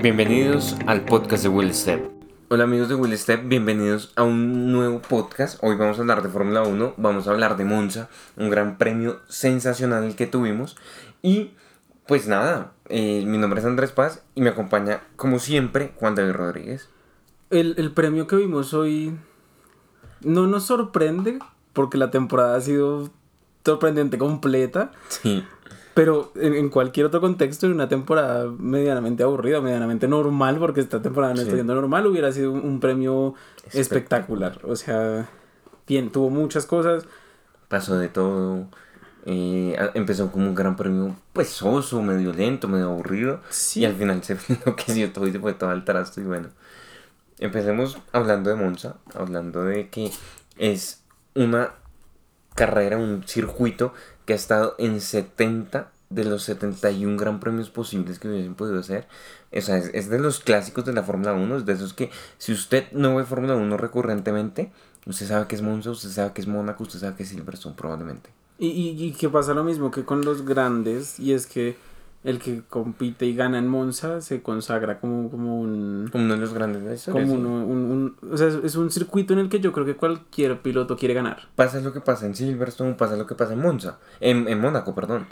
Bienvenidos al podcast de Will Step. Hola amigos de Will Step, bienvenidos a un nuevo podcast. Hoy vamos a hablar de Fórmula 1, vamos a hablar de Monza, un gran premio sensacional que tuvimos. Y pues nada, eh, mi nombre es Andrés Paz y me acompaña como siempre Juan David Rodríguez. El, el premio que vimos hoy no nos sorprende porque la temporada ha sido sorprendente completa. Sí. Pero en, en cualquier otro contexto, en una temporada medianamente aburrida, medianamente normal, porque esta temporada no está Sí. siendo normal, hubiera sido un, un premio espectacular. O sea, bien, tuvo muchas cosas. Pasó de todo. eh, empezó como un gran premio pues soso, medio lento, medio aburrido. Sí. Y al final se enloqueció todo y se fue todo al trasto y bueno. Empecemos hablando de Monza, hablando de que es una carrera, un circuito que ha estado en 70 de los 71 gran premios posibles que hubiesen podido hacer. O sea, es, de los clásicos de la Fórmula 1, es de esos que si usted no ve Fórmula 1 recurrentemente, usted sabe que es Monza, usted sabe que es Mónaco, usted sabe que es Silverstone probablemente. Y, y que pasa lo mismo que con los grandes, y es que el que compite y gana en Monza se consagra como, como un... Como uno de los grandes de historia, Como uno- un, un- o sea, es- un circuito en el que yo creo que cualquier piloto quiere ganar. Pasa lo que pasa en Silverstone, pasa lo que pasa en Monza, en, en Mónaco, perdón.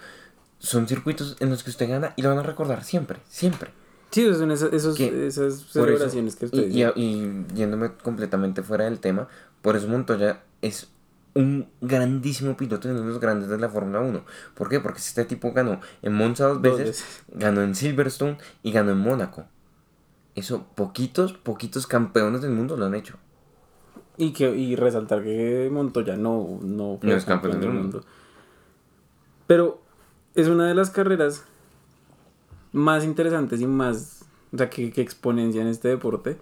Son circuitos en los que usted gana y lo van a recordar siempre, siempre. Sí, son esas, esos, esas eso- celebraciones que usted y, y yéndome completamente fuera del tema, por eso Montoya es un grandísimo piloto y uno de los grandes de la Fórmula 1. ¿Por qué? Porque este tipo ganó en Monza dos Dos veces, ganó en Silverstone y ganó en Mónaco. Eso, poquitos, poquitos campeones del mundo lo han hecho. Y, que, y resaltar que Montoya no, no fue No es campeón del mundo. Pero es una de las carreras más interesantes y más, o sea, que, que exponencia en este deporte.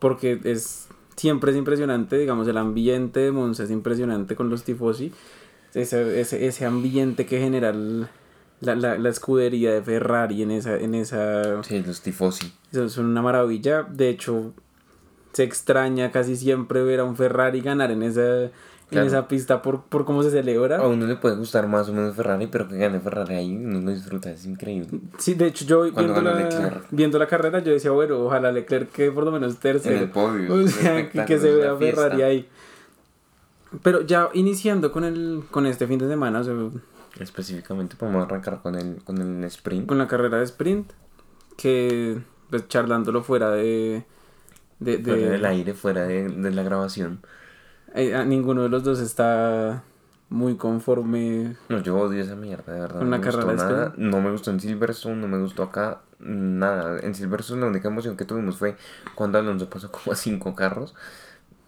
Porque es, siempre es impresionante, digamos, el ambiente de Monza es impresionante con los tifosi. Ese, ese, ese ambiente que genera el- la, la, la escudería de Ferrari en esa, en esa Sí, los tifosi. Son una maravilla. De hecho, se extraña casi siempre ver a un Ferrari ganar en esa, Claro. en esa pista por, por cómo se celebra. A uno le puede gustar más o menos Ferrari, pero que gane Ferrari ahí, uno lo disfruta, es increíble. Sí, de hecho, yo viendo la, viendo la carrera, yo decía, bueno, ojalá Leclerc quede por lo menos tercero. En el podio, O sea, que, que se vea fiesta. Ferrari ahí. Pero ya iniciando con el con este fin de semana, o sea, Específicamente podemos arrancar con el, con el sprint. con la carrera de sprint, que pues charlándolo fuera de... de, de- Fuera del aire, fuera de, de la grabación. Eh, a ninguno de los dos está muy conforme No, yo odio esa mierda, de verdad. Con no me gustó carrera de nada. No me gustó en Silverstone, no me gustó acá. Nada. En Silverstone la única emoción que tuvimos fue cuando Alonso pasó como a cinco carros.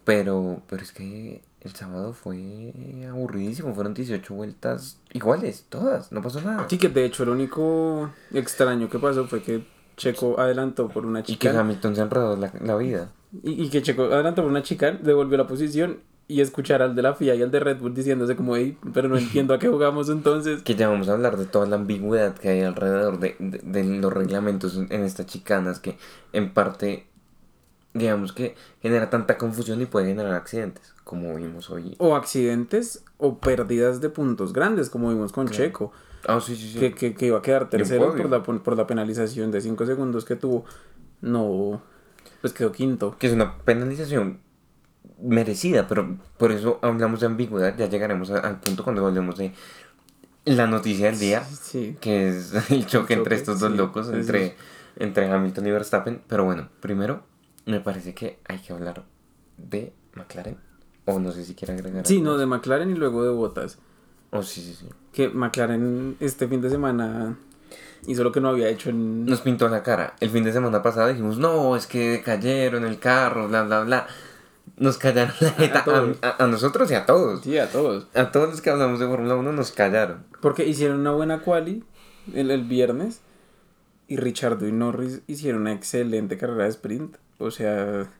Pero, pero es que el sábado fue aburridísimo. Fueron 18 vueltas iguales, todas. No pasó nada. Sí, que de hecho lo único extraño que pasó fue que Checo adelantó por una Y que chica. Hamilton se enredó la, la vida. Y, y que Checo adelantó por una chica, devolvió la posición y escuchar al de la FIA y al de Red Bull diciéndose como, hey, pero no entiendo a qué jugamos entonces. Que ya vamos a hablar de toda la ambigüedad que hay alrededor de, de- de los reglamentos en, estas chicanas que en parte, digamos que genera tanta confusión y puede generar accidentes, como vimos hoy. O accidentes o pérdidas de puntos grandes, como vimos con Claro. Checo, Ah, sí, sí, sí. que, que, que iba a quedar tercero por la, por la penalización de 5 segundos que tuvo. No, pues quedó quinto. Que es una penalización merecida, pero por eso hablamos de ambigüedad, ya llegaremos a- al punto cuando hablemos de la noticia del día, Sí. que es el choque entre choque, estos dos sí, locos, entre, es. entre Hamilton y Verstappen. Pero bueno, primero me parece que hay que hablar de McLaren. O no sé si quiere agregar Sí, algo no, de McLaren y luego de Bottas. Oh, sí, sí, sí. que McLaren este fin de semana hizo lo que no había hecho en... Nos pintó la cara. El fin de semana pasado dijimos, no, es que cayeron el carro, bla, bla, bla. Nos callaron la jeta a, a- a nosotros y a todos. Sí, a todos. A todos los que hablamos de Fórmula 1 nos callaron. Porque hicieron una buena quali el, el viernes y Richardo y Norris hicieron una excelente carrera de sprint. O sea,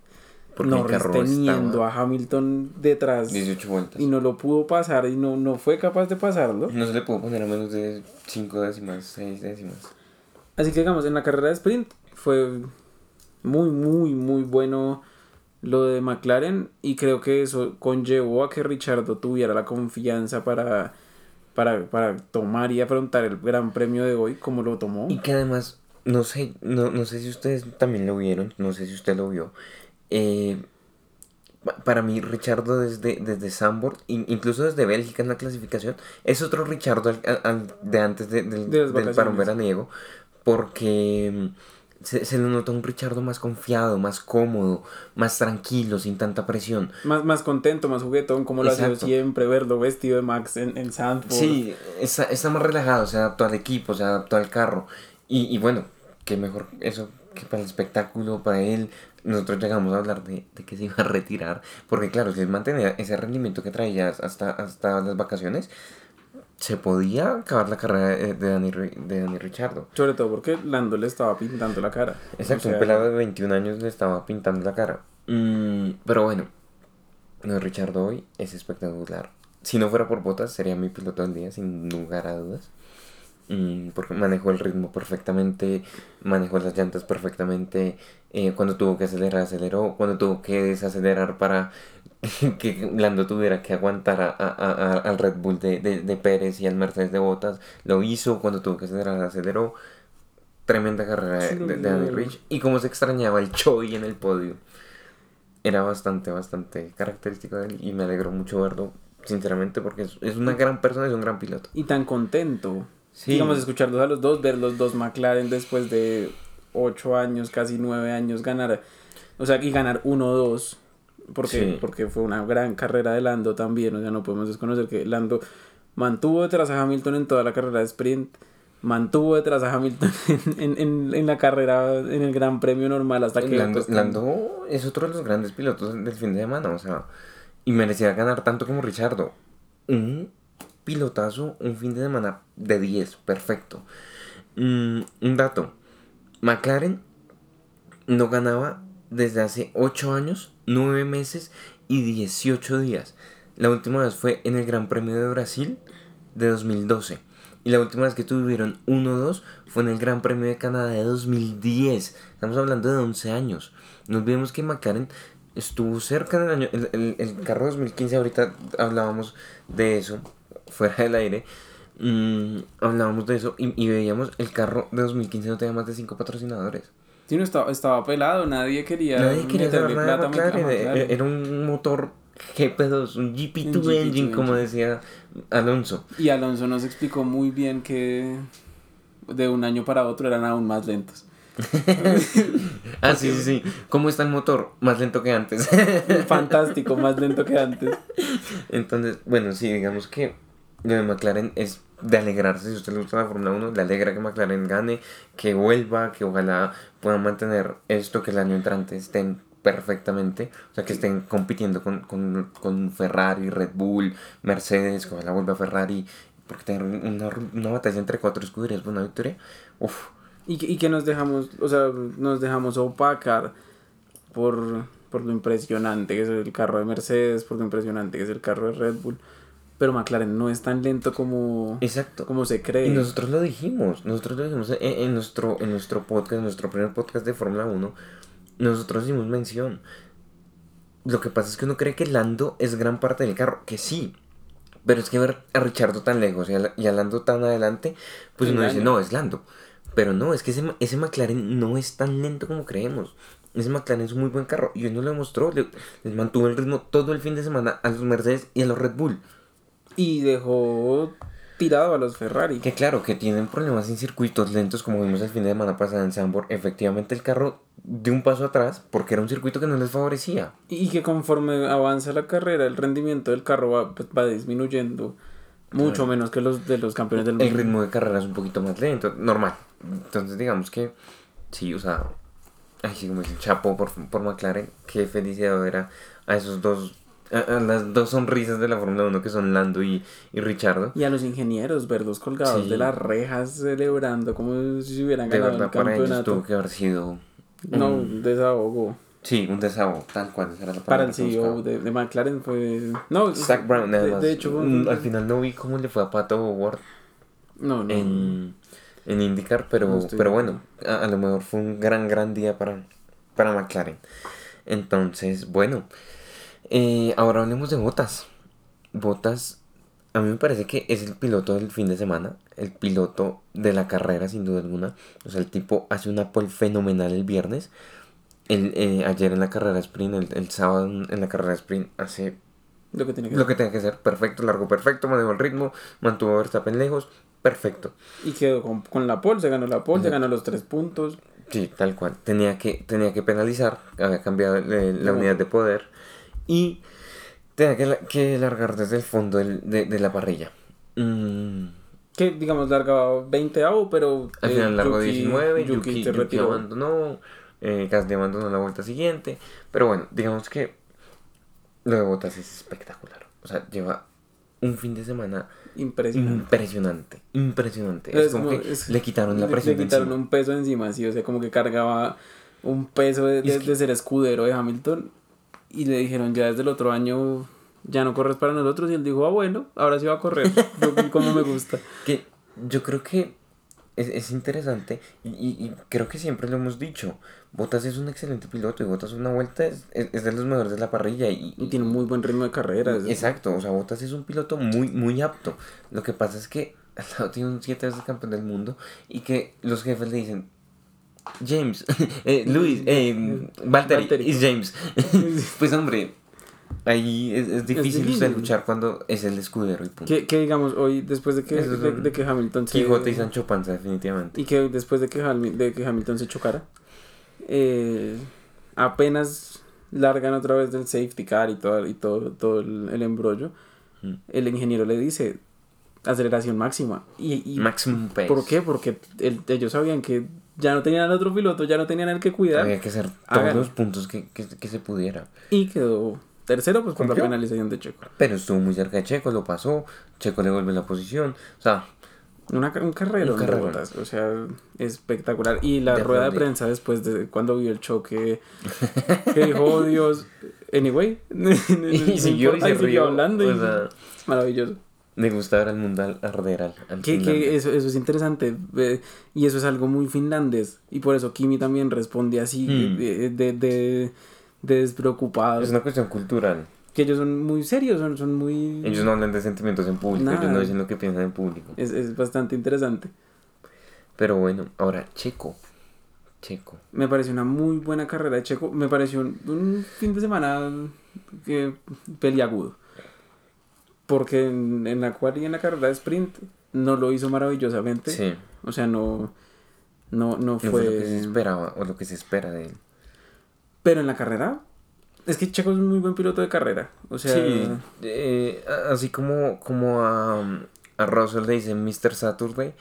Porque Norris teniendo estaba a Hamilton detrás 18 vueltas. y no lo pudo pasar y no, no fue capaz de pasarlo. No se le pudo poner a menos de 5 décimas, 6 décimas. Así que digamos, en la carrera de sprint fue muy, muy, muy bueno lo de McLaren y creo que eso conllevó a que Richardo tuviera la confianza para, para, para tomar y afrontar el gran premio de hoy como lo tomó. Y que además no sé, no, no sé si ustedes también lo vieron, no sé si usted lo vio. Eh, para mí, Richardo desde, desde Sambor, incluso desde Bélgica en la clasificación, es otro Richardo de antes del parón veraniego, porque se, se, le nota un Richardo más confiado, más cómodo, más tranquilo, sin tanta presión. Más, más contento, más juguetón, como lo ha siempre, verlo vestido de Max en, en Sandford. Sí, está, está, más relajado, se adaptó al equipo, se adaptó al carro. Y, y bueno, qué mejor eso que para el espectáculo, para él, nosotros llegamos a hablar de, que se iba a retirar, porque claro, si él mantenía ese rendimiento que traía hasta, hasta las vacaciones, se podía acabar la carrera de Dani, de Dani Richardo. Sobre todo porque Lando le estaba pintando la cara. Exacto, un pelado de 21 años le estaba pintando la cara. Mm, pero bueno, de Richardo hoy es espectacular. Si no fuera por botas, sería mi piloto del día, sin lugar a dudas. Mm, porque manejó el ritmo perfectamente, manejó las llantas perfectamente, eh, cuando tuvo que acelerar, aceleró, cuando tuvo que desacelerar para que Lando tuviera que aguantar a, a, al Red Bull de, de, Pérez y al Mercedes de Botas, lo hizo, cuando tuvo que acelerar, aceleró. Tremenda carrera de, de, Rich. Y como se extrañaba el Choi en el podio. Era bastante, bastante característico de él y me alegró mucho verlo, sinceramente, porque es, es una gran persona, es un gran piloto. Y tan contento. Sí. Digamos, escucharlos a los dos, ver los dos McLaren después de ocho años, casi nueve años, ganar, o sea, y ganar uno o dos, porque, porque fue una gran carrera de Lando también, o sea, no podemos desconocer que Lando mantuvo detrás a Hamilton en toda la carrera de sprint, mantuvo detrás a Hamilton en, en, en la carrera, en el Gran Premio normal, hasta que... Lando, Lando es otro de los grandes pilotos del fin de semana, o sea, y merecía ganar tanto como Richardo. Pilotazo, un fin de semana de 10, perfecto. Mm, un dato, McLaren no ganaba desde hace 8 años, 9 meses y 18 días. La última vez fue en el Gran Premio de Brasil de 2012. Y la última vez que tuvieron 1-2 fue en el Gran Premio de Canadá de 2010. Estamos hablando de 11 años. No olvidemos que McLaren estuvo cerca del año. El, el, el carro 2015, ahorita hablábamos de eso, fuera del aire. Mm, hablábamos de eso y, veíamos el carro de 2015 no tenía más de 5 patrocinadores. Sí, no estaba, estaba pelado, nadie quería, nadie quería plata Era un motor GP2, un GP2 engine, como decía Alonso. Y Alonso nos explicó muy bien que de un año para otro eran aún más lentos. ah, sí, sí, sí. ¿Cómo está el motor? Más lento que antes. Fantástico, más lento que antes. Entonces, bueno, sí, digamos que de McLaren es de alegrarse, si usted le gusta la Fórmula 1, le alegra que McLaren gane, que vuelva, que ojalá puedan mantener esto, que el año entrante estén perfectamente, o sea, que estén compitiendo con, con, con Ferrari, Red Bull, Mercedes, que ojalá vuelva Ferrari, porque tener una, una batalla entre cuatro escuderías una victoria, uff. Y que, y que nos dejamos, o sea, nos dejamos opacar por, por lo impresionante que es el carro de Mercedes, por lo impresionante que es el carro de Red Bull pero McLaren no es tan lento como, Exacto. como se cree. Y nosotros lo dijimos, nosotros lo dijimos en, nuestro, en nuestro podcast, en nuestro primer podcast de Fórmula 1, nosotros hicimos mención. Lo que pasa es que uno cree que Lando es gran parte del carro, que sí, pero es que ver a Richardo tan lejos y a, Lando tan adelante, pues uno dice, no, es Lando. Pero no, es que ese, ese McLaren no es tan lento como creemos. Ese McLaren es un muy buen carro y hoy no lo demostró. les mantuvo el ritmo todo el fin de semana a los Mercedes y a los Red Bull y dejó tirado a los Ferrari. Que claro, que tienen problemas en circuitos lentos, como vimos el fin de semana pasada en Sambor. Efectivamente, el carro de un paso atrás porque era un circuito que no les favorecía. Y que conforme avanza la carrera, el rendimiento del carro va, pues, va disminuyendo. Mucho menos que los de los campeones del mundo. El ritmo de carrera es un poquito más lento, normal. Entonces, digamos que, sí, o sea, ay, sí, como dice, chapo por, por McLaren. Qué felicidad era a esos dos a, las dos sonrisas de la Fórmula 1 que son Lando y, y Richardo. Y a los ingenieros, verlos colgados de las rejas celebrando como si hubieran ganado el campeonato. Para ellos tuvo que haber sido. No, un desahogo. Sí, un desahogo, tal cual. Para el CEO de, de, McLaren fue. No, Zach Brown, nada más. De, hecho, mm, al final no vi cómo le fue a Pato Ward. No, no. En, en IndyCar, pero, pero bueno, a, a, lo mejor fue un gran, gran día para, para McLaren. Entonces, bueno. Eh, ahora hablemos de botas. Botas a mí me parece que es el piloto del fin de semana, el piloto de la carrera sin duda alguna. O sea, el tipo hace una pole fenomenal el viernes. El, eh, ayer en la carrera sprint, el, el sábado en la carrera sprint hace Lo que tiene que lo que tenía que hacer. Perfecto, largo perfecto, manejó el ritmo, mantuvo a Verstappen lejos. Perfecto. Y quedó con, con la pole, se ganó la pole, se ganó los tres puntos. Sí, tal cual. Tenía que, tenía que penalizar, había cambiado eh, la No. unidad de poder y tenía que, que largar desde el fondo del- de, de la parrilla. Mm, Que digamos largaba 20 avo, pero. al eh, final Yuki- 19, Yuki Yuki, se Yuki abandonó, eh, Gasly abandonó la vuelta siguiente. Pero bueno, digamos que lo de Bottas es espectacular. O sea, lleva un fin de semana Impresionante. impresionante, impresionante. Es, Es como como- que es- le quitaron la presión Le quitaron encima. un peso encima, sí, o sea, como que cargaba un peso de, de- que- de ser escudero de Hamilton y le dijeron ya desde el otro año ya no corres para nosotros y él dijo, ah bueno, ahora sí va a correr, yo, como me gusta. Que yo creo que es, es interesante y, y- y creo que siempre lo hemos dicho. Bottas es un excelente piloto y Bottas una vuelta es, es, es de los mejores de la parrilla y, Y tiene muy buen ritmo de carrera. Exacto, o sea, Bottas es un piloto muy, muy apto. Lo que pasa es que al lado tiene un siete veces campeón del mundo y que los jefes le dicen, James, eh, Luis, eh, Valtteri, Valtteri. es James. pues hombre, ahí es, es difícil difícil. luchar cuando es el escudero y punto. Que, que digamos, hoy después de que, de, que Hamilton se... Quijote y Sancho Panza, definitivamente. Y que después de que, Hami- de que Hamilton se chocara, eh, apenas largan otra vez del safety car y todo, y todo, todo el, el embrollo, Mm. el ingeniero le dice aceleración máxima. ¿Y, y Maximum pace. por qué? Porque el- ellos sabían que ya no tenían al otro piloto, ya no tenían al que cuidar. Había que hacer todos Hagan. los puntos que, que, que se pudiera. Y quedó tercero pues por la penalización de Checo. Pero estuvo muy cerca de Checo, lo pasó. Checo le vuelve la posición. O sea, Una, un carrero o sea, espectacular. Y la De rueda de prensa después de cuando vio el choque, que dijo, oh Dios, anyway. y siguió y se rió. hablando. y- O sea, Maravilloso. Me gusta ver al mundo arder al, al Que, que eso, eso es interesante eh, y eso es algo muy finlandés. Y por eso Kimi también responde así Hmm. de, de, de- de despreocupado. Es una cuestión cultural. Que ellos son muy serios, son, son muy... Ellos no hablan de sentimientos en público, ellos no dicen lo que piensan en público. Es, es bastante interesante. Pero bueno, ahora Checo. Checo. Me pareció una muy buena carrera de Checo. Me pareció un, un fin de semana que, peliagudo. Porque en, en la cual y en la carrera de sprint no lo hizo maravillosamente. Sí. O sea, no, no, no fue... fue lo que se esperaba o lo que se espera de él. Pero en la carrera, es que Checo es un muy buen piloto de carrera. O sea, sí, eh, así como, como a, a Russell le dicen Mr. Saturday,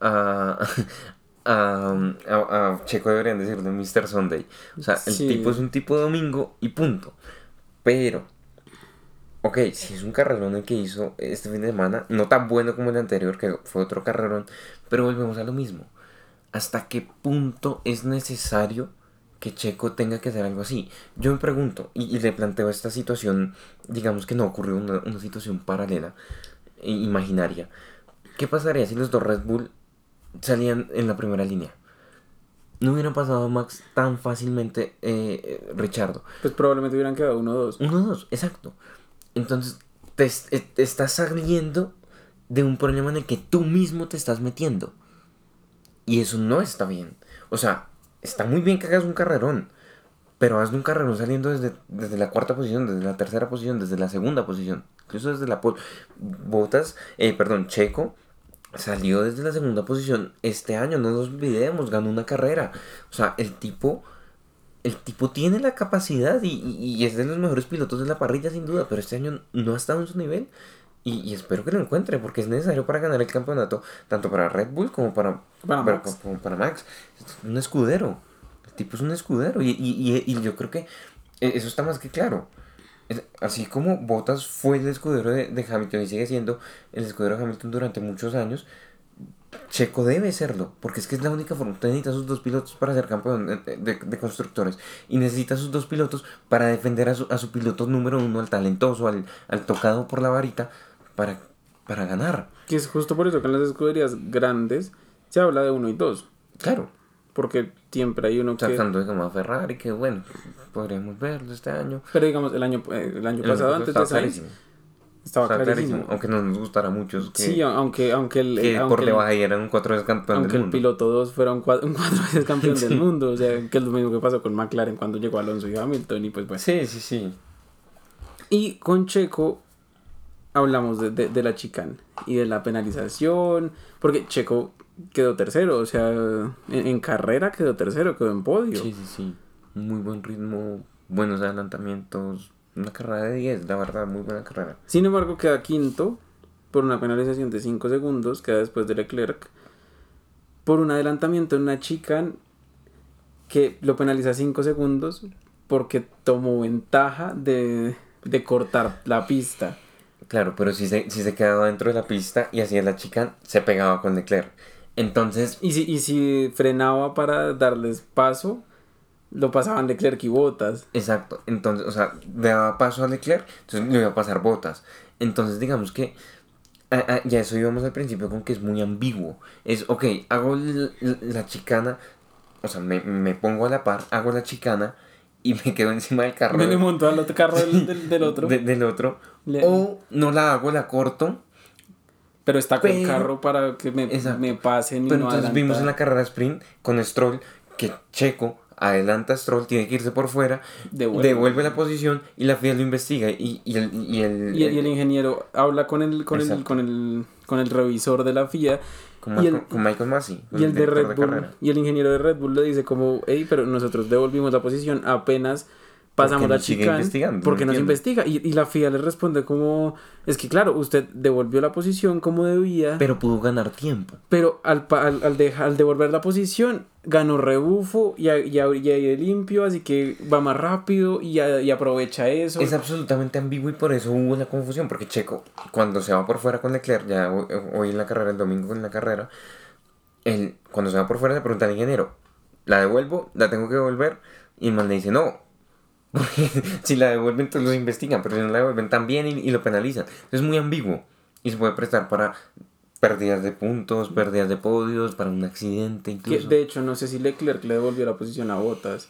a, a, a- a Checo deberían decirle Mr. Sunday. O sea, el Sí. tipo es un tipo de domingo y punto. Pero, ok, si es un carrerón el que hizo este fin de semana, no tan bueno como el anterior, que fue otro carrerón, pero volvemos a lo mismo. ¿Hasta qué punto es necesario que Checo tenga que hacer algo así? Yo me pregunto, y, y le planteo esta situación, digamos que no ocurrió una, una situación paralela, e imaginaria. ¿Qué pasaría si los dos Red Bull salían en la primera línea? No hubieran pasado Max tan fácilmente eh, eh, Richardo. pues probablemente hubieran quedado uno o dos. Uno, dos, exacto. Entonces, te, te estás saliendo de un problema en el que tú mismo te estás metiendo. Y eso no está bien. O sea, está muy bien que hagas un carrerón. Pero hazme un carrerón saliendo desde, desde la cuarta posición, desde la tercera posición, desde la segunda posición. Incluso desde la... Botas, eh, perdón, Checo salió desde la segunda posición este año. No nos olvidemos, ganó una carrera. O sea, el tipo el tipo tiene la capacidad y, y- es de los mejores pilotos de la parrilla sin duda, pero este año no ha estado en su nivel y, y espero que lo encuentre porque es necesario para ganar el campeonato, tanto para Red Bull como para, Para para- Max. como para Max. Un escudero, el tipo es un escudero y, y- yo creo que eh, eso está más que claro. Así como Bottas fue el escudero de, de Hamilton y sigue siendo el escudero de Hamilton durante muchos años, Checo debe serlo, porque es que es la única forma. Usted necesita sus dos pilotos para ser campeón de, de- de constructores y necesita sus dos pilotos para defender a su, a su piloto número uno, al talentoso, al, al tocado por la varita, para, para ganar. Que es justo por eso que en las escuderías grandes se habla de uno y dos. Claro, Porque siempre hay uno que... sacando de como a Ferrari, que bueno, podríamos verlo este año. Pero digamos, el año, eh, el año pasado, antes de Sainz, Estaba Estaba clarísimo. clarísimo. Aunque no nos gustara mucho. Que, Sí, aunque, aunque el, que aunque por el- debajo ahí eran un cuatro veces campeón aunque del el mundo. piloto 2 fuera un cuatro, un cuatro veces campeón Sí. del mundo, o sea, que es lo mismo que pasó con McLaren cuando llegó Alonso y Hamilton y pues bueno. Sí, sí, sí. Y con Checo hablamos de, de, de la chicane y de la penalización, porque Checo quedó tercero, o sea, en, en carrera quedó tercero, quedó en podio. Sí, sí, sí. Muy buen ritmo, buenos adelantamientos. Una carrera de 10, la verdad, muy buena carrera. Sin embargo, queda quinto por una penalización de 5 segundos, queda después de Leclerc, por un adelantamiento en una chicane que lo penaliza 5 segundos porque tomó ventaja de, de cortar la pista. Claro, pero si se, si se quedaba dentro de la pista y hacía la chica, se pegaba con Leclerc. Entonces, Y si, y si frenaba para darles paso, lo pasaban Leclerc y Botas. exacto. Entonces, o sea, le daba paso a Leclerc, entonces le iba a pasar botas. Entonces, digamos que. a- a- ya eso íbamos al principio con que es muy ambiguo. Es, ok, hago la chicana, o sea, me, me pongo a la par, hago la chicana y me quedo encima del carro. Me le montó al otro carro del, del- del otro. de- del otro. Le- O no la hago, la corto. pero está con el pero- carro para que me, me pasen y Pero no entonces vimos en la carrera sprint con Stroll que Checo adelanta a Stroll, tiene que irse por fuera, Devuelve. devuelve, la posición y la FIA lo investiga y, y el, y el, Y, el- y el ingeniero habla con el, con el, con el, con el revisor de la FIA con, y el- Michael, con Michael Massey, y el de Red Bull y el ingeniero de Red Bull le dice como, hey, pero nosotros devolvimos la posición apenas pasamos la investigando, porque no nos investiga y, y la FIA le responde como es que claro usted devolvió la posición como debía Pero pudo ganar tiempo. pero al, al, al, deja- al devolver la posición ganó rebufo y, a- y, a- y limpio así que va más rápido y, a- y aprovecha eso Es absolutamente ambiguo y por eso hubo la confusión, porque Checo, cuando se va por fuera con Leclerc, ya hoy, hoy en la carrera, el domingo en la carrera, él, cuando se va por fuera le pregunta al ingeniero, ¿la devuelvo? ¿La tengo que devolver? Y el man le dice, no. Porque si la devuelven, entonces lo investigan, pero si no la devuelven también y, y lo penalizan. Es muy ambiguo y se puede prestar para pérdidas de puntos, pérdidas de podios, para un accidente incluso. de hecho no sé si Leclerc le devolvió la posición a Botas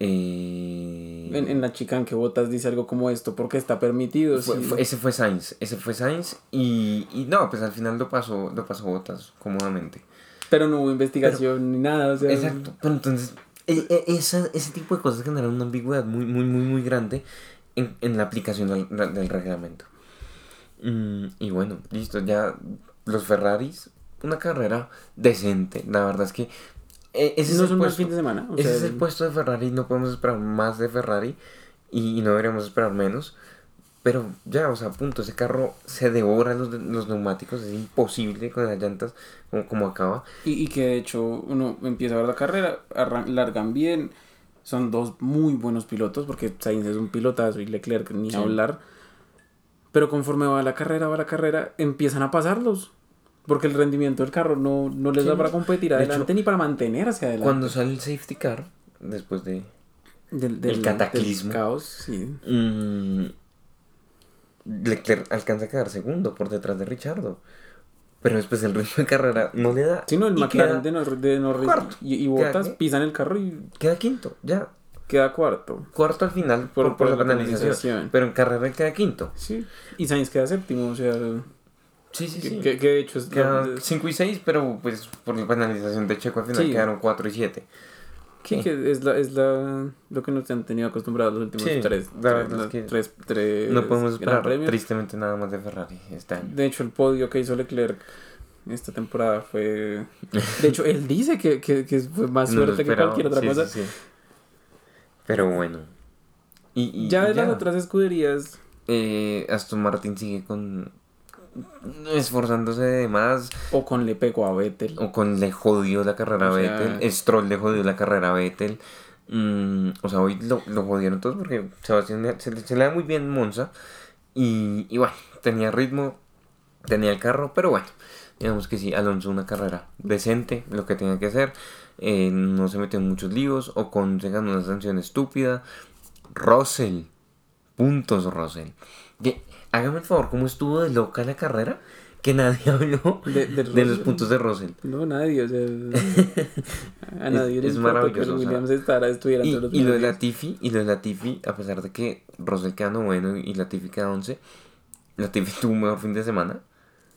Eh, en, en la chicane que Botas dice algo como esto porque está permitido Fue- sí. fue- ese fue Sainz, ese fue Sainz y, y no, pues al final lo pasó, lo pasó Botas cómodamente. pero no hubo investigación ni nada o sea Exacto, pero entonces e- e- esa- ese tipo de cosas generan una ambigüedad muy, muy, muy, muy grande en, en la aplicación del, del reglamento. Mm, y bueno, listo, ya los Ferraris, una carrera decente, la verdad es que e- ese es no el puesto- fin de semana o ese sea, es el puesto de Ferrari, no podemos esperar más de Ferrari y, y no deberíamos esperar menos. Pero ya, o sea, punto, ese carro se devora los, los neumáticos, es imposible con las llantas como, como acaba. Y, y que de hecho uno empieza a ver la carrera, arran- largan bien, son dos muy buenos pilotos, porque Sainz es un pilotazo y Leclerc ni Sí. hablar. Pero conforme va la carrera, va la carrera, empiezan a pasarlos. Porque el rendimiento del carro no, no les Sí. da para competir De adelante ni para mantenerse adelante. Cuando sale el safety car, después de... del, el cataclismo. del caos, sí. mm, Leclerc alcanza a quedar segundo por detrás de Richardo. Pero después el ritmo de carrera no le da. Sí, no, el y McLaren de, Nor- de Norris cuarto. y, y Bottas qué? pisan el carro y queda quinto, ya. queda cuarto. Cuarto al final por, Por- la la penalización. penalización. Pero en carrera queda quinto. Sí. Y Sainz queda séptimo, o sea, Sí, sí, que, sí. que- que de hecho es... Quedan 5 y 6, pero pues por la penalización de Checo al final Sí. quedaron 4 y 7. Sí, que es, la, es la, lo que nos han tenido acostumbrados los últimos Sí, tres, la tres, es que tres, tres No podemos esperar Premios. tristemente nada más de Ferrari este año. De hecho, el podio que hizo Leclerc esta temporada fue... De hecho, él dice que, que, que fue más No suerte que cualquier otra Sí, cosa. sí. Pero bueno. Y, y- Ya de las otras escuderías, Eh, Aston Martin sigue con esforzándose de más. O con le pegó a Vettel. o con le jodió la carrera a O sea- Vettel. Stroll le jodió la carrera a Vettel. Mm, o sea hoy lo, lo jodieron todos porque Sebastián le- se, le- se le da muy bien Monza. Y, y bueno tenía ritmo tenía el carro pero bueno digamos que sí Alonso una carrera decente lo que tenía que hacer. Eh, no se metió en muchos líos o con se ganó una sanción estúpida. Russell puntos Russell. Que, hágame el favor cómo estuvo de loca la carrera que nadie habló De- de de los puntos de Russell No, nadie, o sea... a nadie Es- le es maravilloso, o sea, Williams estará, estuviera Y, y lo de Latifi, y lo de Latifi, a pesar de que Russell queda noveno y Latifi queda once, Latifi tuvo un mejor fin de semana.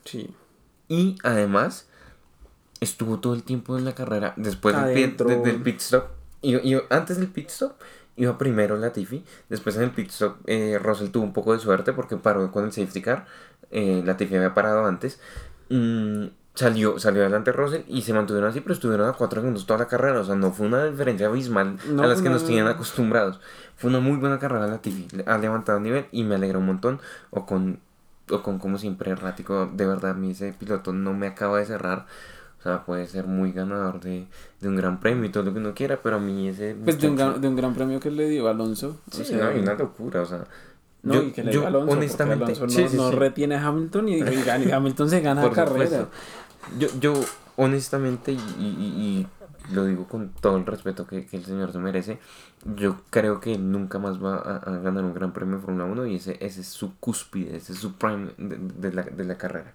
Sí. Y además, estuvo todo el tiempo en la carrera después del, del pit stop. Y, y antes del pit stop iba primero Latifi. Después en el pit stop eh, Russell tuvo un poco de suerte porque paró con el safety car. Eh, Latifi había parado antes. Mm, salió, salió adelante Russell y se mantuvieron así, pero estuvieron a 4 segundos toda la carrera. O sea, no fue una diferencia abismal No, a las que no, nos no, tienen acostumbrados. Fue una muy buena carrera Latifi. Ha levantado nivel y me alegra un montón. O con, o con como siempre, errático. De verdad, a mí ese piloto no me acaba de cerrar. O sea, puede ser muy ganador de, de un gran premio y todo lo que uno quiera, pero a mí ese... Pues de un, gran, de un gran premio que le dio Alonso. Sí, o sea, no, y una locura, o sea... No, yo, y que le yo dio Alonso, porque honestamente... Alonso no, sí, sí, no sí. retiene a Hamilton y, y Hamilton se gana la carrera. Yo, yo honestamente, y, y- y lo digo con todo el respeto que, que el señor se merece, yo creo que nunca más va a, a ganar un gran premio de Fórmula 1 y ese, ese es su cúspide, ese es su prime de, de la, de la carrera.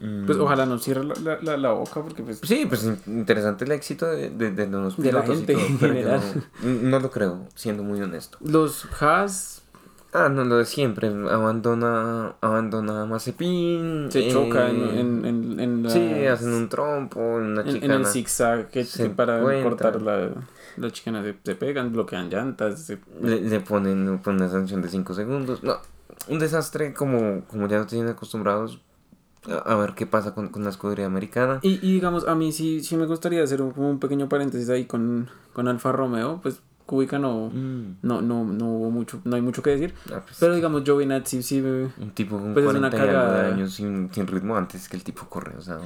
Mm, Pues ojalá no cierre la, la, la, la boca porque pues... Sí, pues in- interesante el éxito de, de, de los De la pilotos gente todo, en general. no, no lo creo, siendo muy honesto. Los Haas Ah, no, lo de siempre, abandona, abandona a Mazepin. se eh, choca en, en, en, en la- Sí, hacen un trompo, en una en, en el zigzag que, para cortar la, la chicana se, se pegan, bloquean llantas. se- Le, le ponen, ponen una sanción de 5 segundos. No, un desastre como, como ya nos tienen acostumbrados. A, a ver qué pasa con, con la escudería americana. Y, y digamos, a mí sí, sí me gustaría hacer un, un pequeño paréntesis ahí con, con Alfa Romeo, pues Kubica no, Mm, no, no, no hubo mucho, no hay mucho que decir. ah, pues, Pero digamos, Giovinazzi sí, me- un tipo con pues es una 40 algo de años sin, sin ritmo antes que el tipo corre. O sea,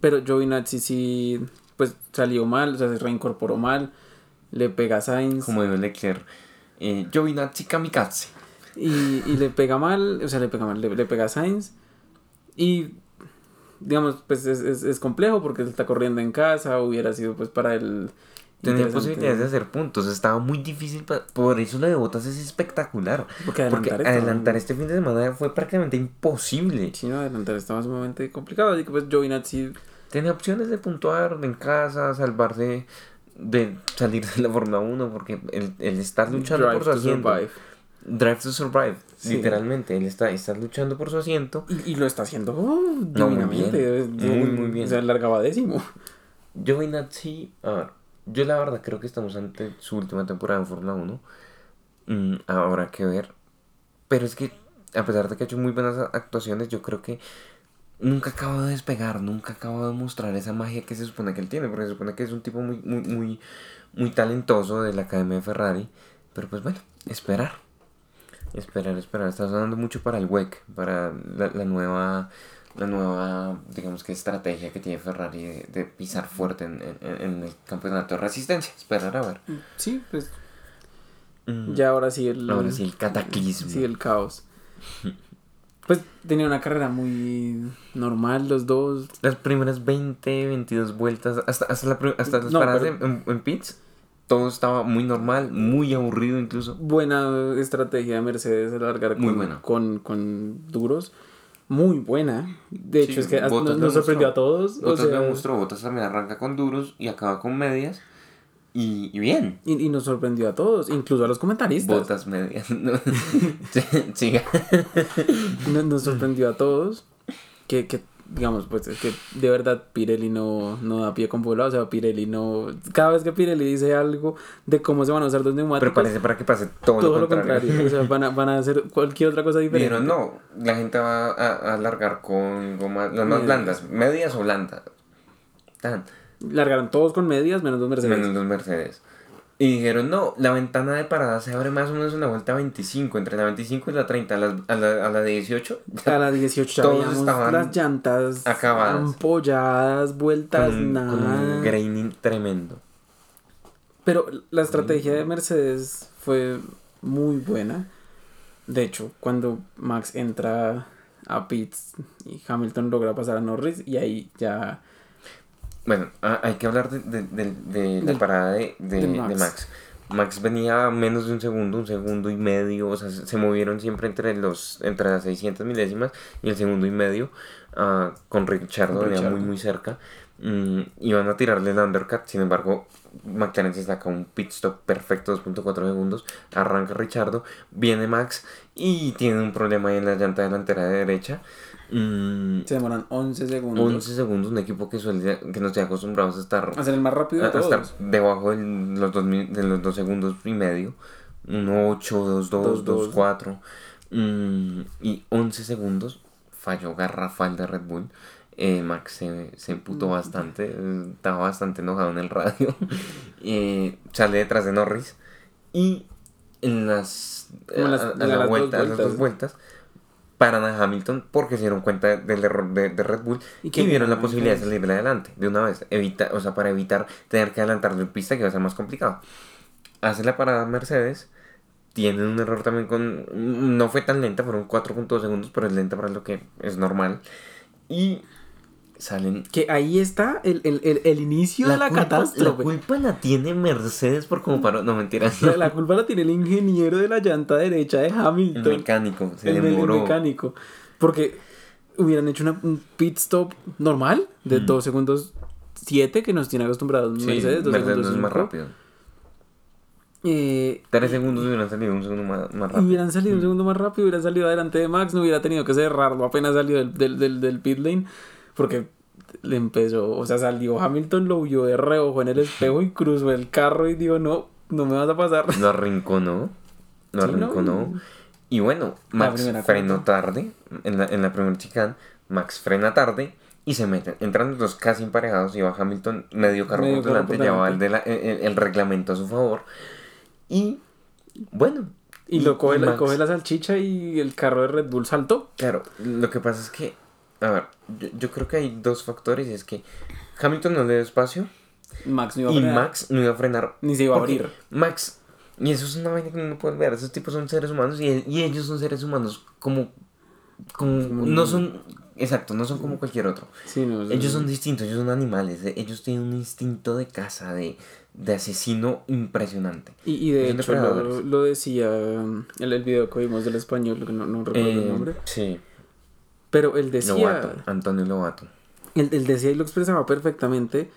pero Giovinazzi sí, pues salió mal, o sea, se reincorporó mal, le pega a Sainz como dijo Leclerc, eh, Giovinazzi kamikaze. y, y le pega mal, o sea, le pega mal, le, le pega a Sainz y digamos, pues es, es, es complejo porque él está corriendo en casa, hubiera sido pues para el... Tenía posibilidades de hacer puntos, estaba muy difícil. Por eso lo de Botas es espectacular. Porque adelantar, Porque estaba- adelantar este fin de semana fue prácticamente imposible. Sí, no, adelantar estaba sumamente complicado. Así que pues Giovinazzi Tenía opciones de puntuar en casa, salvarse de salir de la Fórmula 1, porque él, él está luchando Drive por su asiento. Survive. Drive to Survive, Sí. literalmente. Él está, está luchando por su asiento. Y, y lo está haciendo oh, No, muy bien. Muy, muy bien. O sea, largaba décimo. Giovinazzi, a ver, yo la verdad creo que estamos ante su última temporada en Fórmula 1. Mm, habrá que ver. Pero es que, a pesar de que ha hecho muy buenas actuaciones, yo creo que nunca acaba de despegar, nunca acaba de mostrar esa magia que se supone que él tiene, porque se supone que es un tipo muy, muy, muy, muy talentoso de la Academia de Ferrari. Pero pues bueno, esperar. Esperar, esperar. Está sonando mucho para el WEC, para la, la nueva, la nueva, digamos que estrategia que tiene Ferrari de, de pisar fuerte en, en- en el campeonato de resistencia. Esperar a ver. Sí, pues Mm, ya ahora sí el... Ahora sí, el cataclismo. Sí, el caos. Pues tenía una carrera muy normal los dos. Las primeras 20, 22 vueltas, hasta, hasta, la hasta las No, paradas pero- en, en pits, todo estaba muy normal, muy aburrido incluso. Buena estrategia de Mercedes alargar Muy con, buena. con, con duros. Muy buena. De hecho, Sí, es que nos, sorprendió a todos. o Botas sea, lo mostró, Botas también arranca con duros y acaba con medias. Y, y bien. y, y nos sorprendió a todos, incluso a los comentaristas. Botas medias. no. Sí, siga. Nos, nos sorprendió a todos. Que, que, digamos, pues es que de verdad Pirelli no, no da pie con bola. O sea, Pirelli no. Cada vez que Pirelli dice algo de cómo se van a usar los neumáticos, Pero parece para que pase todo, todo lo contrario. O sea, van a, van a hacer cualquier otra cosa diferente. Dijeron, no, la gente va a, a alargar con gomas, las más blandas, medias o blandas. Tan. Largaron todos con medias, menos los Mercedes. Menos los Mercedes. Y dijeron, no, la ventana de parada se abre más o menos en la vuelta 25, entre la 25 y la 30, a la, a la, a la 18. A la 18 ya Todos estaban las llantas acabadas. ampolladas, vueltas, Con un, con nada. un graining tremendo. Pero la estrategia de Mercedes fue muy buena. De hecho, cuando Max entra a pits y Hamilton logra pasar a Norris y ahí ya Bueno, hay que hablar de, de, de- de la parada de, Max. Max. Max. venía a menos de un segundo, un segundo y medio, o sea, se, movieron siempre entre los entre las 600 milésimas y el segundo y medio, ah, con Richardo venía muy muy cerca. Mm, iban a tirarle el undercut, sin embargo, McLaren se saca un pit stop perfecto, 2.4 segundos. Arranca Richardo, viene Max y tiene un problema ahí en la llanta delantera de derecha. Mm, Se demoran 11 segundos. 11 segundos, un equipo que suele que no esté acostumbrados a estar, A ser el más rápido de a- a estar todos. debajo de los, dos, de los dos segundos y medio. 1.8, 2.2, 2.2. 2.4. Mm, y 11 segundos falló garrafal de Red Bull. Eh, Max se, se emputó Mm. bastante, estaba bastante enojado en el radio. Eh, sale detrás de Norris y en las, Como las- a- a la las vuelta, a las vueltas. dos vueltas paran a Hamilton porque se dieron cuenta del error de, de Red Bull Y que vieron la posibilidad de salir de adelante de una vez, evita, o sea, para evitar tener que adelantarlo en pista que va a ser más complicado. Hace la parada Mercedes, tiene un error también con, no fue tan lenta, fueron 4.2 segundos, pero es lenta para lo que es normal. Y salen Que ahí está el, el, el, el inicio de la culpa, catástrofe. La culpa la tiene Mercedes por como paró, no mentiras, La, la culpa la tiene el ingeniero de la llanta derecha de el Hamilton. mecánico, se el, el mecánico. Porque hubieran hecho una, un pit stop normal de 2 segundos 7 que nos tiene acostumbrados Sí, Mercedes, 2 Mercedes segundos no es más rápido. Eh, 3 segundos hubieran salido un segundo más, más rápido. hubieran salido un segundo más rápido, hubieran salido adelante de Max, no hubiera tenido que cerrarlo apenas salió del, del, del, del pit lane. Porque le empezó, o sea, salió Hamilton, lo vio de reojo en el espejo y cruzó el carro y dijo, no, no me vas a pasar. Lo arrinconó. Lo Sí, ¿no? arrinconó. Y bueno, Max frenó tarde. En la, en la primera chicane, Max frena tarde y se meten. Entran los dos casi emparejados y va Hamilton medio carro Medio por delante. por Llevaba el, de la- el, el reglamento a su favor. Y bueno. Y lo coge, Max- coge la salchicha y el carro de Red Bull saltó. Claro, lo que pasa es que, a ver, yo, yo creo que hay dos factores. Y es que Hamilton no le dio espacio Max no iba a y frenar, Max no iba a frenar Ni se iba a abrir. Max, y eso es una vaina que no puedes ver, esos tipos son seres humanos y, y ellos son seres humanos como, como, no son, exacto, no son como cualquier otro. Sí, no, Ellos son distintos, ellos son animales, eh, ellos tienen un instinto de caza, de, de asesino impresionante. Y, y de hecho lo, decía um, el, el video que vimos del español, que no, no recuerdo el Eh, nombre. sí, Pero él decía, Lobato, Antonio Lobato. él, él decía y lo expresaba perfectamente.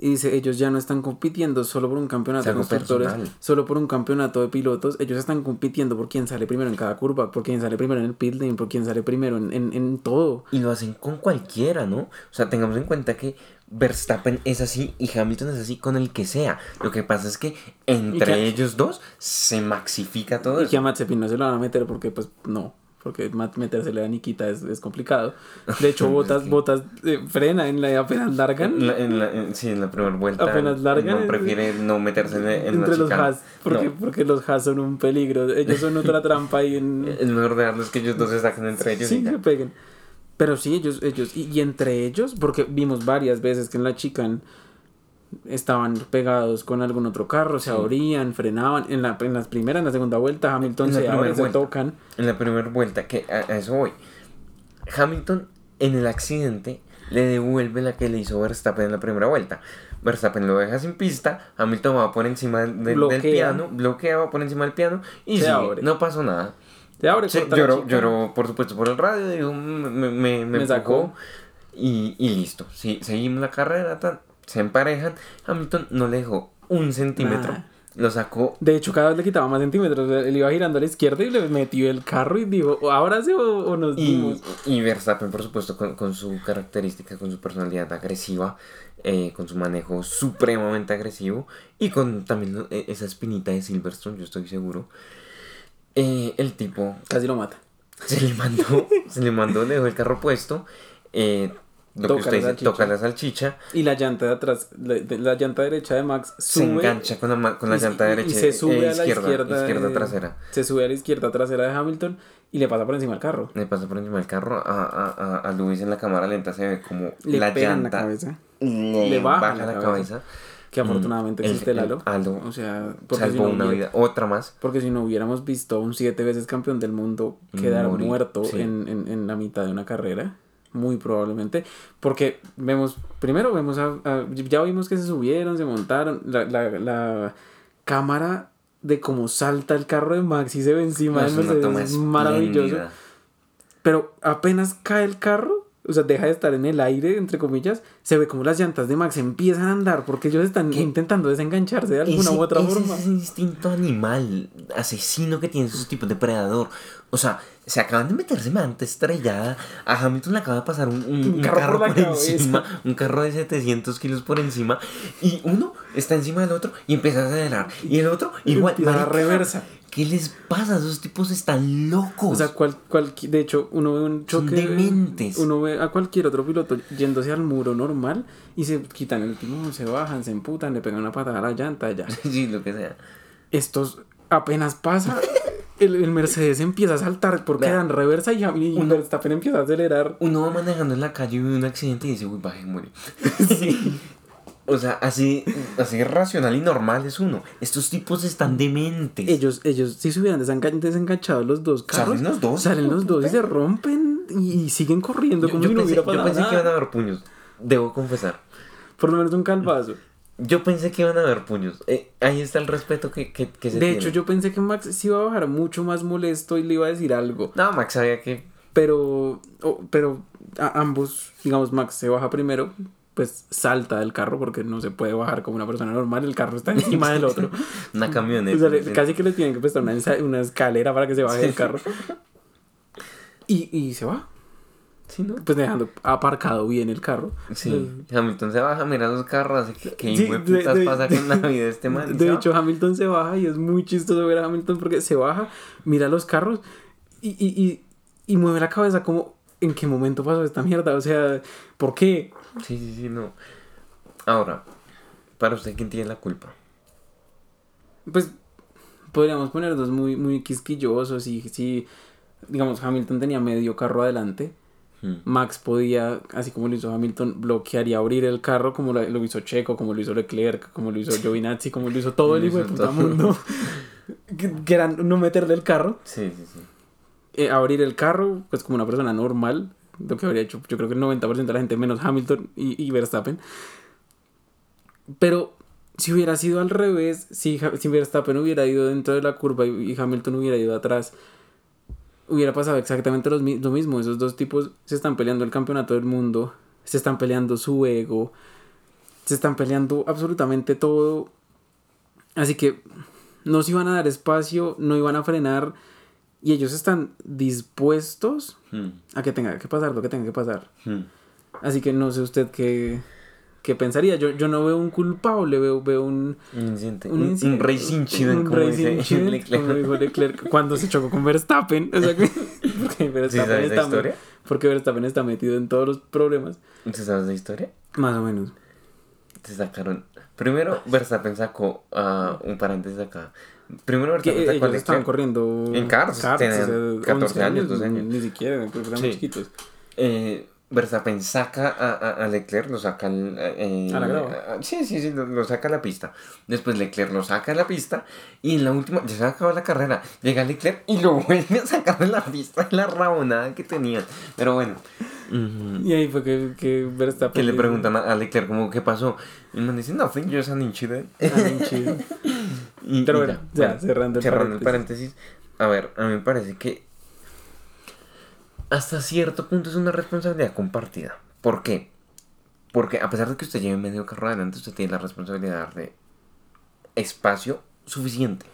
Y dice, ellos ya no están compitiendo solo por un campeonato de constructores, personal. solo por un campeonato de pilotos. Ellos están compitiendo por quién sale primero en cada curva, por quién sale primero en el pit lane, por quién sale primero en, en, en todo. Y lo hacen con cualquiera, ¿no? O sea, tengamos en cuenta que Verstappen es así y Hamilton es así con el que sea. Lo que pasa es que entre que- ellos dos se maxifica todo Y eso. que a Mazepin no se lo van a meter porque, pues, no. Porque metérsele a Nikita es, es complicado. De hecho, Botas, Botas eh, frena en la apenas largan. La- en la- en- sí, en la primera vuelta. Apenas largan, No es- prefiere no meterse en, en entre la los. Haas. Porque, No, porque los Haas son un peligro. Ellos son otra trampa ahí en. Es mejor dejarlos que ellos dos se saquen entre ellos sí, y se peguen. Pero sí, ellos, ellos, y, y entre ellos, porque vimos varias veces que en la chican estaban pegados con algún otro carro, se abrían, frenaban. En la, en las primeras, en la segunda vuelta, Hamilton se abre, primera se vuelta. tocan. En la primera vuelta, que a, a eso voy. Hamilton en el accidente le devuelve la que le hizo Verstappen en la primera vuelta. Verstappen lo deja sin pista, Hamilton va por encima del, piano, bloquea, va por encima del piano y Se sigue. abre. no pasó nada. Se abre, lloró, por supuesto, por el radio, dijo, me, me, me, sacó. y, y listo. Sí, seguimos la carrera, tan, se emparejan. Hamilton no le dejó un centímetro, lo sacó. De hecho, cada vez le quitaba más centímetros. Él iba girando a la izquierda y le metió el carro y dijo, "¿O ahora sí o, o nos Y, dimos. y Verstappen, por supuesto, con, con su característica, con su personalidad agresiva, eh, con su manejo supremamente agresivo y con también eh, esa espinita de Silverstone, yo estoy seguro. Eh, el tipo Casi lo mata. se le mandó, se le mandó, le dejó el carro puesto. eh, lo Toca que usted la dice, salchicha. toca la salchicha, Y la llanta de atrás, la, de- la llanta derecha de Max se sube. engancha con la, con la y- llanta y- derecha y se sube eh, a la izquierda, izquierda, izquierda de- trasera. Se sube a la izquierda trasera de Hamilton y le pasa por encima del carro. Le pasa por encima del carro a, a, a, a Luis en la cámara lenta, se ve como Le la pega en la cabeza. le, Le baja baja, la la cabeza. cabeza. Que afortunadamente Mm, existe el el halo. halo O sea, si, salvó no una hubiera, vida, otra más. porque si no hubiéramos visto a un siete veces campeón del mundo quedar Morir, muerto sí. en, en, en la mitad de una carrera. Muy probablemente. Porque vemos, primero vemos a, a- ya vimos que se subieron, se montaron. La, la, la cámara de cómo salta el carro de Max y se ve encima No, una Mercedes es maravilloso. Pero apenas cae el carro, o sea, deja de estar en el aire, entre comillas, se ve como las llantas de Max empiezan a andar porque ellos están intentando desengancharse de alguna u otra forma. Ese instinto animal, asesino que tiene esos tipos de predador. O sea, se acaban de meter semejante estrellada. A Hamilton le acaba de pasar un, carro, por, encima, un carro de 700 kilos por encima. Y uno está encima del otro y empieza a acelerar. Y el otro igual. la reversa. ¿Qué les pasa? Esos tipos están locos. O sea, cual, cual, de hecho, uno ve un choque. dementes. Uno ve a cualquier otro piloto yéndose al muro normal y se quitan el timón, se bajan, se emputan, le pegan una patada a la llanta, ya. sí, lo que sea. Estos apenas pasa. El, Mercedes empieza a saltar porque dan reversa y, y uno, Verstappen empieza a acelerar. Uno va manejando en la calle y ve un accidente y dice, uy, baje, muere. sí. O sea, así, así racional y normal es uno. Estos tipos están dementes. Ellos, ellos, si se hubieran desenganchado los dos carros, salen los dos, salen los dos y se rompen y, siguen corriendo como yo, pensé, Yo pensé que iban a haber puños. Debo confesar. Por lo menos un calvazo. Yo pensé que iban a haber puños. Eh, ahí está el respeto que, que, que se De hecho, yo pensé que Max se iba a bajar mucho más molesto y le iba a decir algo. No, Max sabía que. Pero, pero a ambos, digamos, Max se baja primero, pues salta del carro porque no se puede bajar como una persona normal, el carro está encima del otro. una camioneta. casi que le tienen que prestar una, una, escalera para que se baje del carro. Y, y se va. Sí, ¿no? Pues dejando aparcado bien el carro. Sí. Hamilton se baja, mira los carros, ¿qué, qué putas pasa con la vida de este man? De hecho, Hamilton se baja y es muy chistoso ver a Hamilton porque se baja, mira los carros y, y, y, y mueve la cabeza como, ¿en qué momento pasó esta mierda? O sea, ¿por qué? Sí, sí, sí, no. Ahora, para usted, ¿quién tiene la culpa? Pues podríamos poner dos muy, muy quisquillosos y si, digamos, Hamilton tenía medio carro adelante. Hmm. Max podía, así como lo hizo Hamilton, bloquear y abrir el carro como lo, hizo Checo, como lo hizo Leclerc, como lo hizo Giovinazzi, como lo hizo todo el hijo de puta mundo. que, era no meterle el carro. Sí, sí, sí. Eh, abrir el carro, pues como una persona normal, lo que habría hecho yo creo que el 90% de la gente menos Hamilton y, Verstappen. Pero si hubiera sido al revés, si, si Verstappen hubiera ido dentro de la curva y, Hamilton hubiera ido atrás, hubiera pasado exactamente lo, lo mismo. Esos dos tipos se están peleando el campeonato del mundo, se están peleando su ego, se están peleando absolutamente todo. Así que no se iban a dar espacio, no iban a frenar y ellos están dispuestos hmm. a que tenga que pasar lo que tenga que pasar. Hmm. Así que no sé usted qué, qué pensaría. Yo, yo no veo un culpable, veo, veo un... Un incidente. Un, un, un racing un como racing Leclerc. cuando se chocó con Verstappen. O sea, que, porque Verstappen, está, historia? porque Verstappen está metido en todos los problemas. ¿Usted sabes la historia? Más o menos. Se sacaron... Primero Verstappen sacó uh, un paréntesis acá Primero Verstappen ellos estaban corriendo en Cars, tenían 14 años, 12 años. Ni siquiera, porque eran muy chiquitos. Eh, Verstappen saca a, a, Leclerc, lo saca eh, a la sí, sí, sí, lo, saca a la pista. Después Leclerc lo saca a la pista y en la última, ya se acabó la carrera, llega Leclerc y lo vuelve a sacar de la pista, la rabonada que tenían. Pero bueno. Y ahí fue que, que Verstappen... Que le preguntan a, Leclerc como, ¿qué pasó? Y el man dice, nothing, just an incident. Y, Pero bueno, ya, cerrando, el, paréntesis. A ver, a mí me parece que hasta cierto punto es una responsabilidad compartida. ¿Por qué? Porque a pesar de que usted lleve medio carro adelante, usted tiene la responsabilidad de espacio suficiente.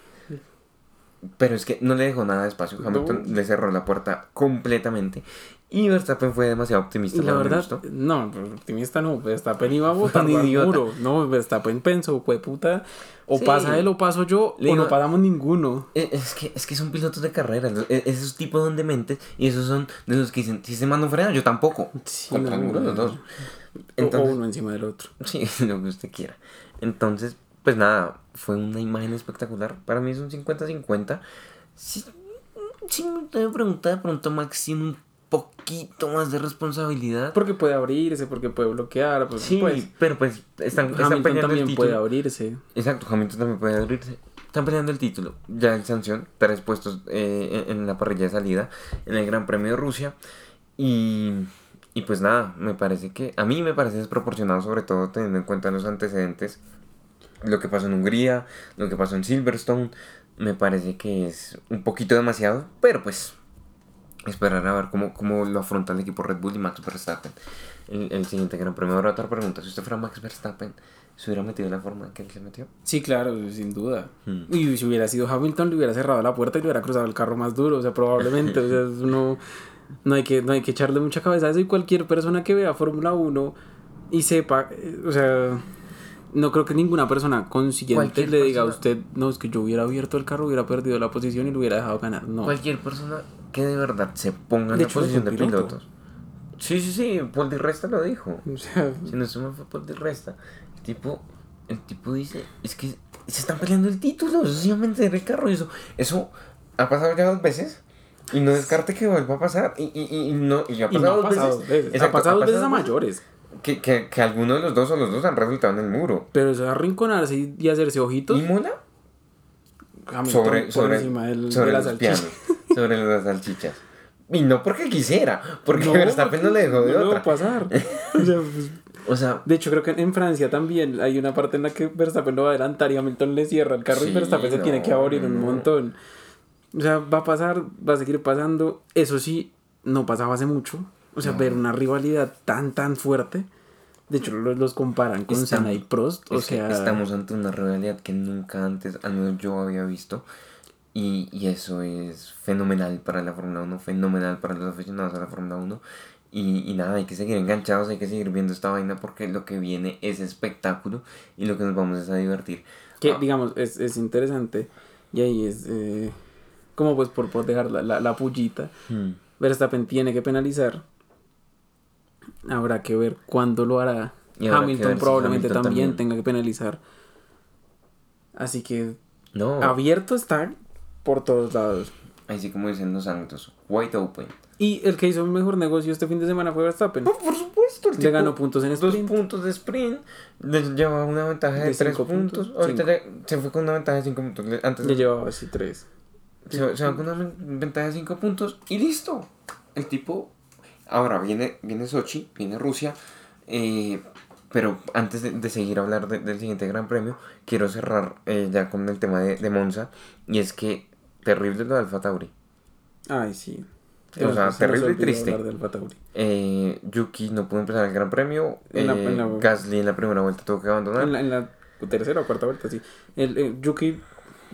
Pero es que no le dejó nada de espacio. Hamilton le cerró la puerta completamente. Y Verstappen fue demasiado optimista. la verdad, no, optimista no. Verstappen iba a votar al muro. No, Verstappen pensó, fue puta. O pasa él o paso yo, o no paramos ninguno. E, es que, es que son pilotos de carrera. E, esos tipos son dementes. Y esos son de los que dicen: si se manda un freno, yo tampoco. Contra ninguno de los dos. Entonces, o uno encima del otro. Sí, lo que usted quiera. Entonces, pues nada, fue una imagen espectacular. Para mí es un 50-50. Si, si me pregunta de pronto Max tiene un poquito más de responsabilidad. Porque puede abrirse, porque puede bloquear. Pues, sí, pues, pero pues están, están Hamilton también puede abrirse. Exacto, Hamilton también puede abrirse. Están peleando el título. Ya en sanción, tres puestos eh, en la parrilla de salida en el Gran Premio de Rusia. Y, y pues nada, me parece que a mí me parece desproporcionado, sobre todo teniendo en cuenta los antecedentes lo que pasó en Hungría, lo que pasó en Silverstone, me parece que es un poquito demasiado, pero pues esperar a ver cómo, cómo lo afronta el equipo Red Bull y Max Verstappen. El, el siguiente gran premio. Ahora otra pregunta. Si usted fuera Max Verstappen, ¿se hubiera metido de la forma en que él se metió? Sí, claro, sin duda. Hmm. Y si hubiera sido Hamilton, le hubiera cerrado la puerta y le hubiera cruzado el carro más duro, o sea, probablemente. o sea, uno, no, hay que, no hay que echarle mucha cabeza a eso y cualquier persona que vea Fórmula 1 y sepa, eh, o sea, no creo que ninguna persona consciente le diga a usted, no, es que yo hubiera abierto el carro, hubiera perdido la posición y lo hubiera dejado ganar. No. Cualquier persona que de verdad se ponga en De la hecho, posición de piloto. pilotos. Sí, sí, sí, Paul Di Resta lo dijo. O sea, Si no se me fue Paul Di Resta. El tipo, el tipo dice, es que se están peleando el título, eso se llama el carro. Eso, eso ha pasado ya dos veces. Y no descarte que vuelva a pasar. Y, y, y no, y ha y no pasado ha pasado veces. dos veces. ha Exacto, pasado dos veces a mayores. Que, que, que alguno de los dos o los dos han resultado en el muro. Pero eso arrinconarse y, y hacerse ojitos. ¿Y? Hamilton Sobre, sobre, del, sobre los pianos. Sobre las salchichas. Y no porque quisiera, porque No, Verstappen no le dejó de no otra. va a pasar. O sea, pues, O sea, De hecho, creo que en Francia también hay una parte en la que Verstappen lo va a adelantar y Hamilton le cierra el carro Sí, y Verstappen se no, tiene que abrir un no. montón. O sea, va a pasar, va a seguir pasando. Eso sí, no pasaba hace mucho. O sea, No. ver una rivalidad tan, tan fuerte. De hecho, los, comparan con Senna y Prost. O es que sea, estamos ante una realidad que nunca antes, al menos yo había visto. Y, y eso es fenomenal para la Fórmula 1, fenomenal para los aficionados a la Fórmula 1. Y, y nada, hay que seguir enganchados, hay que seguir viendo esta vaina porque lo que viene es espectáculo y lo que nos vamos es a divertir. que Ah, digamos, es, es interesante. Y ahí es eh, como pues por, por dejar la, la, la pullita. hmm. Verstappen tiene que penalizar. Habrá que ver cuándo lo hará. Y Hamilton si probablemente Hamilton también, también. tenga que penalizar. Así que No, abierto está por todos lados. así como dicen los santos, white open. Y el que hizo el mejor negocio este fin de semana fue Verstappen. por supuesto, el Le ganó puntos en dos sprint. puntos de sprint, le llevaba una ventaja de, De tres cinco puntos. puntos, Ahorita cinco. ya se fue con una ventaja de cinco puntos. le- Antes Ya llevaba así tres. se, se va con una ven- ventaja de 5 puntos y listo. El tipo. Ahora viene, viene Sochi, viene Rusia. eh, pero antes de, de seguir a hablar de- del siguiente Gran Premio, quiero cerrar eh, ya con el tema de, de Monza. Y es que terrible lo de Alfa Tauri. Ay, sí. O sea, Se terrible y triste. Eh, Yuki no pudo empezar el Gran Premio. En la- eh, en la- Gasly en la primera vuelta tuvo que abandonar. En la, en la tercera o cuarta vuelta, sí. El, el Yuki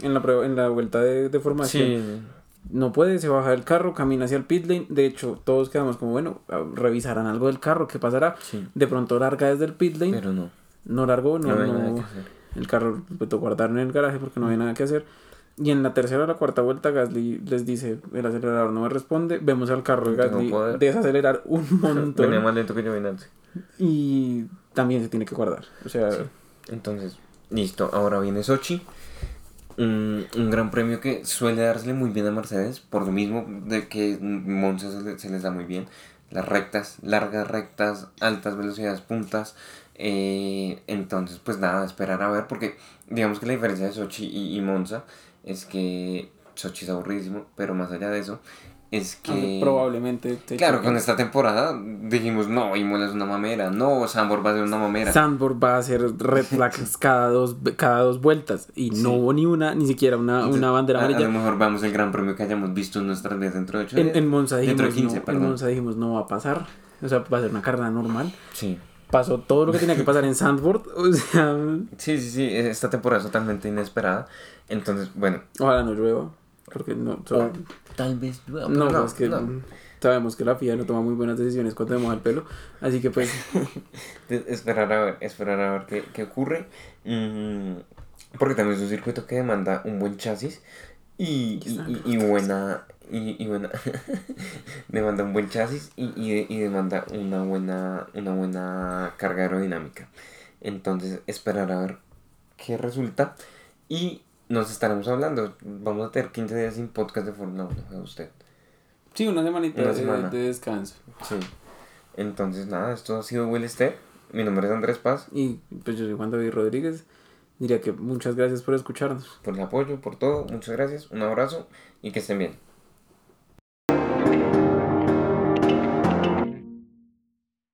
en la, en la vuelta de, de formación Sí, no puede, se baja del carro, camina hacia el pit lane. De hecho, todos quedamos como, bueno, a- revisarán algo del carro, ¿qué pasará? sí. De pronto larga desde el pit lane, Pero no. no largó, no, No, no- nada que hacer. el carro lo tocó guardar en el garaje porque no había nada que hacer. Y en la tercera o la cuarta vuelta Gasly les dice, el acelerador no me responde, vemos al carro de Gasly desacelerar un montón Venía más lento que yo antes. y también se tiene que guardar. O sea, Entonces, listo. Ahora viene Sochi. Un, un gran premio que suele dársele muy bien a Mercedes. Por lo mismo de que Monza se, le- se les da muy bien. Las rectas, largas rectas, altas velocidades, puntas. eh, entonces, pues nada, esperar a ver. Porque digamos que la diferencia de Sochi y, y Monza es que Sochi es aburridísimo. Pero más allá de eso, es que... probablemente te Claro, con esta temporada dijimos, no, Imola es una mamera, no, Sambor va a ser una mamera. Sandburg va a hacer red flags cada dos, cada dos vueltas y Sí. no hubo ni una, ni siquiera una, Entonces, una bandera a, a amarilla. lo mejor vamos el gran premio que hayamos visto en nuestras vidas dentro de 8 En, en Monza dijimos, Dentro de 15, no, en. Monza dijimos no va a pasar, o sea, va a ser una carrera normal. Sí. Pasó todo lo que tenía que pasar en Sandburg, o sea, sí, sí, sí, esta temporada es totalmente inesperada. Entonces, bueno, ojalá no llueva, porque no, tal vez no, pero es que no. sabemos que la FIA no toma muy buenas decisiones cuando vemos el pelo, así que pues Esperar a ver, esperar a ver qué, qué ocurre. Mm, porque también es un circuito que demanda un buen chasis y, y, y- y buena. Y, y buena demanda un buen chasis y, y, y demanda una buena una buena carga aerodinámica entonces esperar a ver qué resulta y nos estaremos hablando vamos a tener 15 días sin podcast de Fórmula 1 ¿ve usted sí, una semanita Una de- semana. de descanso. sí entonces nada esto ha sido Will Step mi nombre es Andrés Paz Y pues yo soy Juan David Rodríguez. Diría que muchas gracias por escucharnos. por el apoyo, por todo. Muchas gracias. Un abrazo y que estén bien.